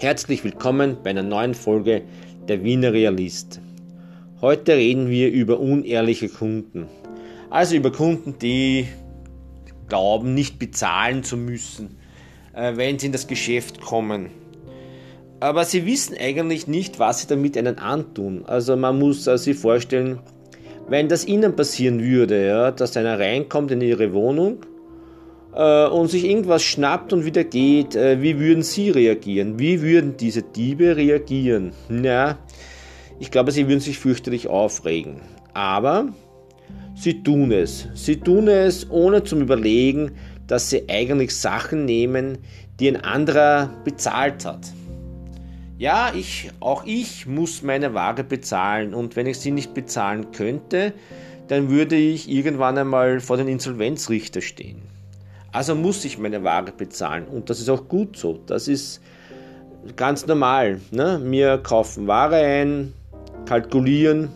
Herzlich willkommen bei einer neuen Folge der Wiener Realist. Heute reden wir über unehrliche Kunden. Also über Kunden, die glauben, nicht bezahlen zu müssen, äh, wenn sie in das Geschäft kommen. Aber sie wissen eigentlich nicht, was sie damit einen antun. Also man muss äh, sich vorstellen, wenn das ihnen passieren würde, ja, dass einer reinkommt in ihre Wohnung äh, und sich irgendwas schnappt und wieder geht, äh, wie würden Sie reagieren? Wie würden diese Diebe reagieren? Na, ich glaube, sie würden sich fürchterlich aufregen. Aber sie tun es. Sie tun es ohne zum Überlegen, dass sie eigentlich Sachen nehmen, die ein anderer bezahlt hat. Ja, ich, auch ich muss meine Ware bezahlen und wenn ich sie nicht bezahlen könnte, dann würde ich irgendwann einmal vor den Insolvenzrichter stehen. Also muss ich meine Ware bezahlen und das ist auch gut so. Das ist ganz normal. Ne? Wir kaufen Ware ein, kalkulieren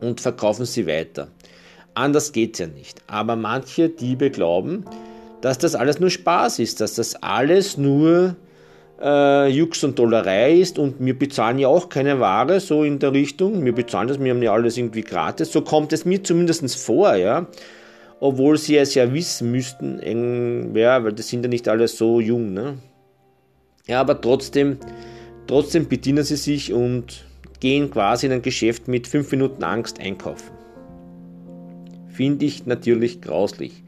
und verkaufen sie weiter. Anders geht es ja nicht. Aber manche Diebe glauben, dass das alles nur Spaß ist, dass das alles nur äh, Jux und Dollerei ist und wir bezahlen ja auch keine Ware so in der Richtung. Wir bezahlen das, wir haben ja alles irgendwie gratis. So kommt es mir zumindest vor, ja obwohl sie es ja wissen müssten, ja, weil das sind ja nicht alle so jung. Ne? Ja, aber trotzdem, trotzdem bedienen sie sich und gehen quasi in ein Geschäft mit 5 Minuten Angst einkaufen. Finde ich natürlich grauslich.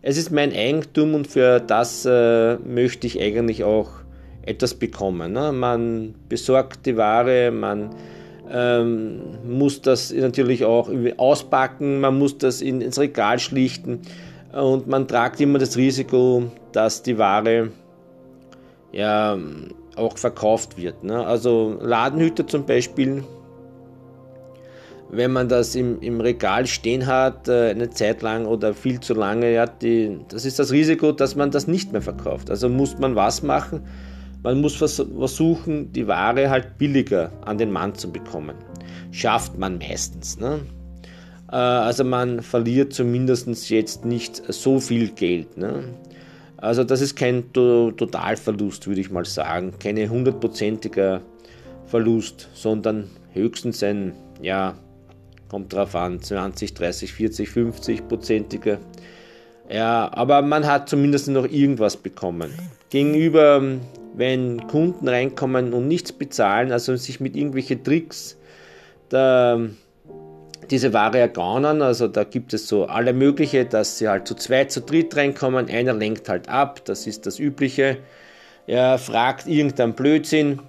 Es ist mein Eigentum und für das äh, möchte ich eigentlich auch etwas bekommen. Ne? Man besorgt die Ware, man ähm, muss das natürlich auch auspacken, man muss das in, ins Regal schlichten und man tragt immer das Risiko, dass die Ware ja auch verkauft wird. Ne? Also Ladenhüter zum Beispiel, wenn man das im, im Regal stehen hat, äh, eine Zeit lang oder viel zu lange, ja, die, das ist das Risiko, dass man das nicht mehr verkauft. Also muss man was machen? Man muss versuchen, die Ware halt billiger an den Mann zu bekommen. Schafft man meistens. Ne? Äh, also man verliert zumindest jetzt nicht so viel Geld. Ne? Also das ist kein Totalverlust, würde ich mal sagen. Keine hundertprozentiger Verlust, sondern höchstens ein, ja, kommt drauf an, 20, 30, 40, 50 prozentiger. Ja, aber man hat zumindest noch irgendwas bekommen. Gegenüber wenn Kunden reinkommen und nichts bezahlen, also sich mit irgendwelchen Tricks da, diese Ware ergaunern. Also da gibt es so alle mögliche, dass sie halt zu zweit, zu dritt reinkommen, einer lenkt halt ab, das ist das Übliche. Er fragt irgendeinen Blödsinn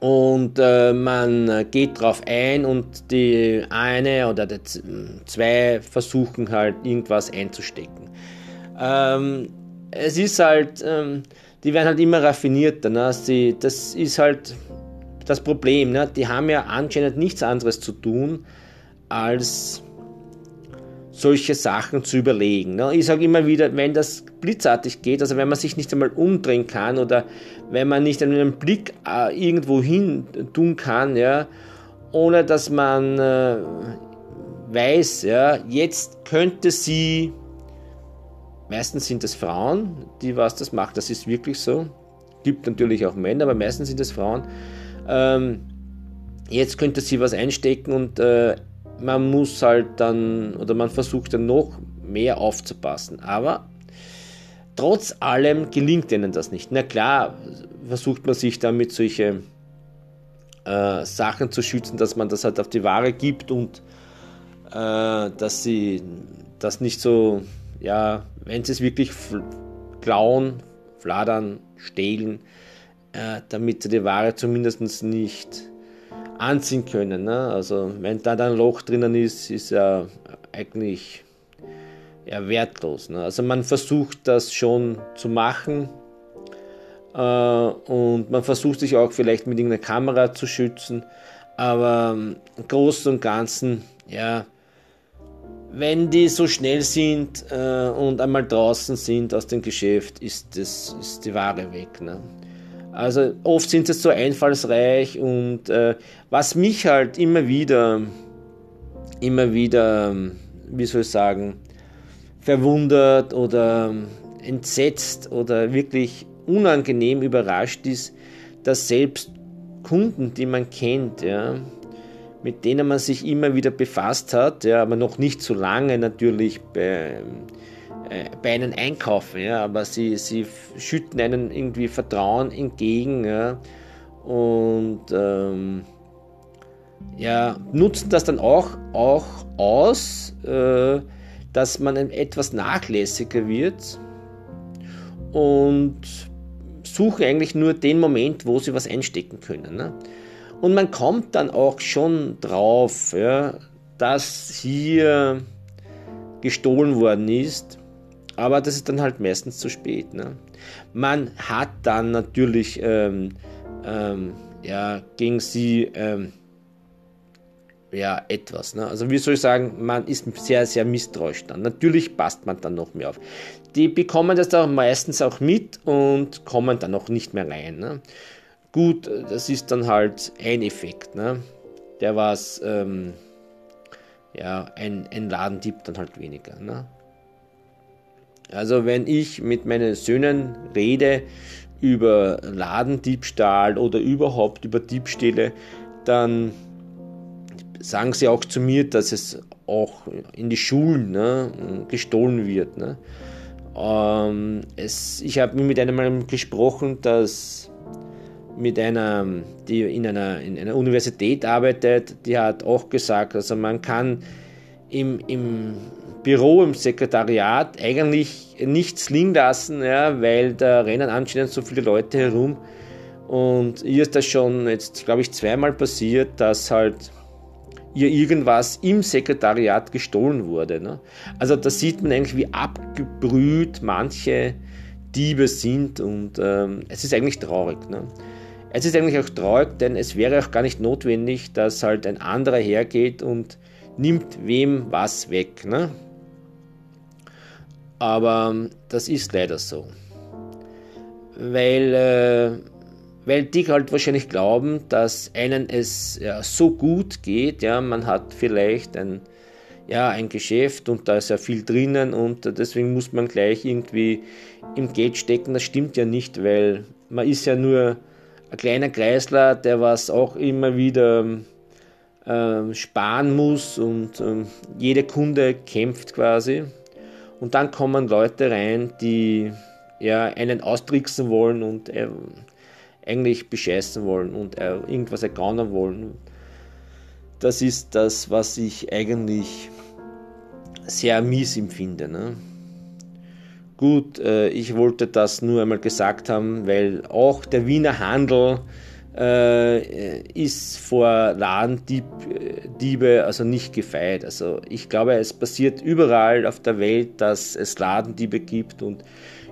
und äh, man geht drauf ein und die eine oder die zwei versuchen halt irgendwas einzustecken. Ähm, es ist halt, ähm, die werden halt immer raffinierter. Ne? Sie, das ist halt das Problem. Ne? Die haben ja anscheinend nichts anderes zu tun, als solche Sachen zu überlegen. Ne? Ich sage immer wieder, wenn das blitzartig geht, also wenn man sich nicht einmal umdrehen kann oder wenn man nicht einen Blick äh, irgendwo hin tun kann, ja, ohne dass man äh, weiß, ja, jetzt könnte sie Meistens sind es Frauen, die was das machen. Das ist wirklich so. Gibt natürlich auch Männer, aber meistens sind es Frauen. Ähm, jetzt könnte sie was einstecken und äh, man muss halt dann oder man versucht dann noch mehr aufzupassen. Aber trotz allem gelingt ihnen das nicht. Na klar, versucht man sich damit solche äh, Sachen zu schützen, dass man das halt auf die Ware gibt und äh, dass sie das nicht so ja, wenn sie es wirklich klauen, fladern, stehlen, äh, damit sie die Ware zumindest nicht anziehen können. Ne? Also wenn da dann ein Loch drinnen ist, ist er eigentlich ja, wertlos. Ne? Also man versucht das schon zu machen äh, und man versucht sich auch vielleicht mit irgendeiner Kamera zu schützen, aber im Großen und Ganzen, ja, wenn die so schnell sind äh, und einmal draußen sind aus dem Geschäft, ist, das, ist die Ware weg. Ne? Also oft sind sie so einfallsreich und äh, was mich halt immer wieder, immer wieder, wie soll ich sagen, verwundert oder entsetzt oder wirklich unangenehm überrascht ist, dass selbst Kunden, die man kennt, ja, mit denen man sich immer wieder befasst hat, ja, aber noch nicht so lange natürlich bei, äh, bei einem einkaufen, ja, aber sie, sie schütten einen irgendwie Vertrauen entgegen ja, und ähm, ja, nutzen das dann auch, auch aus, äh, dass man etwas nachlässiger wird und suchen eigentlich nur den Moment, wo sie was einstecken können. Ne? Und man kommt dann auch schon drauf, ja, dass hier gestohlen worden ist, aber das ist dann halt meistens zu spät. Ne? Man hat dann natürlich ähm, ähm, ja, gegen sie ähm, ja, etwas. Ne? Also wie soll ich sagen, man ist sehr, sehr misstrauisch dann. Natürlich passt man dann noch mehr auf. Die bekommen das dann meistens auch mit und kommen dann auch nicht mehr rein. Ne? Gut, das ist dann halt ein Effekt. Ne? Der war es, ähm, ja, ein, ein Ladendieb dann halt weniger. Ne? Also wenn ich mit meinen Söhnen rede über Ladendiebstahl oder überhaupt über Diebstähle, dann sagen sie auch zu mir, dass es auch in die Schulen ne, gestohlen wird. Ne. Ähm, es, ich habe mit einem gesprochen, dass mit einer, die in einer, in einer Universität arbeitet, die hat auch gesagt, also man kann im, im Büro, im Sekretariat eigentlich nichts liegen lassen, ja, weil da rennen anscheinend so viele Leute herum. Und ihr ist das schon jetzt, glaube ich, zweimal passiert, dass halt ihr irgendwas im Sekretariat gestohlen wurde. Ne? Also da sieht man eigentlich, wie abgebrüht manche Diebe sind und ähm, es ist eigentlich traurig. Ne? Es ist eigentlich auch traurig, denn es wäre auch gar nicht notwendig, dass halt ein anderer hergeht und nimmt wem was weg. Ne? Aber ähm, das ist leider so. Weil äh, weil die halt wahrscheinlich glauben, dass einen es ja, so gut geht, ja, man hat vielleicht ein, ja, ein Geschäft und da ist ja viel drinnen und deswegen muss man gleich irgendwie im Geld stecken. Das stimmt ja nicht, weil man ist ja nur ein kleiner Kreisler, der was auch immer wieder äh, sparen muss und äh, jede Kunde kämpft quasi. Und dann kommen Leute rein, die ja, einen austricksen wollen und äh, eigentlich bescheißen wollen und äh, irgendwas ergaunern wollen. Das ist das, was ich eigentlich sehr mies empfinde. Ne? Gut, äh, ich wollte das nur einmal gesagt haben, weil auch der Wiener Handel äh, ist vor Ladendiebe also nicht gefeit. Also ich glaube, es passiert überall auf der Welt, dass es Ladendiebe gibt und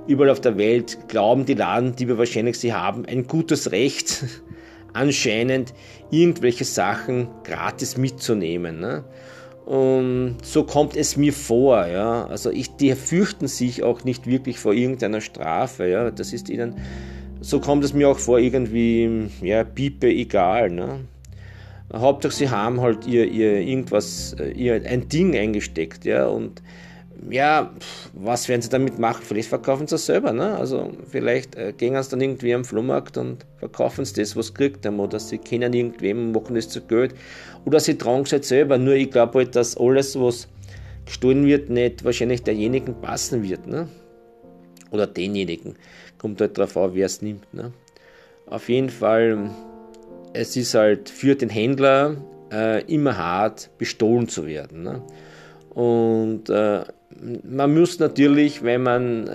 überall auf der Welt glauben die Ladendiebe wahrscheinlich, sie haben ein gutes Recht, anscheinend irgendwelche Sachen gratis mitzunehmen. Ne? Und so kommt es mir vor, ja. Also ich, die fürchten sich auch nicht wirklich vor irgendeiner Strafe, ja. Das ist ihnen, so kommt es mir auch vor, irgendwie, ja, Piepe egal, ne. Hauptsache sie haben halt ihr, ihr irgendwas, ihr ein Ding eingesteckt, ja, und ja, was werden sie damit machen? Vielleicht verkaufen sie es selber, ne? Also vielleicht äh, gehen sie dann irgendwie am Flohmarkt und verkaufen sie das, was kriegt haben, oder sie kennen irgendwem machen das zu Geld. Oder sie tragen es halt selber. Nur ich glaube halt, dass alles, was gestohlen wird, nicht wahrscheinlich derjenigen passen wird, ne? Oder denjenigen. Kommt halt drauf an, wer es nimmt, ne? Auf jeden Fall, es ist halt für den Händler äh, immer hart, bestohlen zu werden, ne? Und äh, man muss natürlich, wenn man,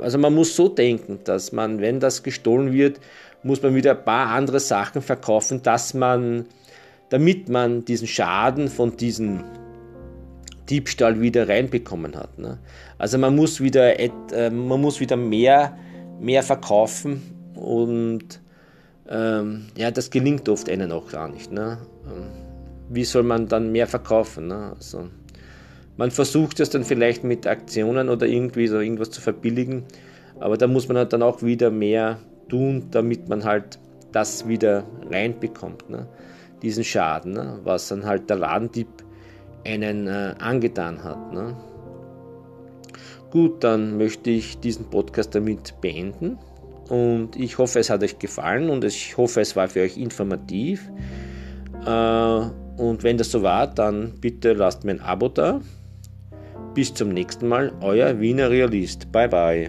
also man muss so denken, dass man, wenn das gestohlen wird, muss man wieder ein paar andere Sachen verkaufen, dass man, damit man diesen Schaden von diesem Diebstahl wieder reinbekommen hat. Ne? Also man muss wieder, et, äh, man muss wieder mehr, mehr verkaufen und ähm, ja, das gelingt oft einen auch gar nicht. Ne? Ähm, wie soll man dann mehr verkaufen? Ne? Also, man versucht es dann vielleicht mit Aktionen oder irgendwie so irgendwas zu verbilligen, aber da muss man halt dann auch wieder mehr tun, damit man halt das wieder reinbekommt, ne? diesen Schaden, ne? was dann halt der Ladendieb einen äh, angetan hat. Ne? Gut, dann möchte ich diesen Podcast damit beenden und ich hoffe, es hat euch gefallen und ich hoffe, es war für euch informativ. Äh, und wenn das so war, dann bitte lasst mir ein Abo da. Bis zum nächsten Mal, euer Wiener Realist. Bye bye.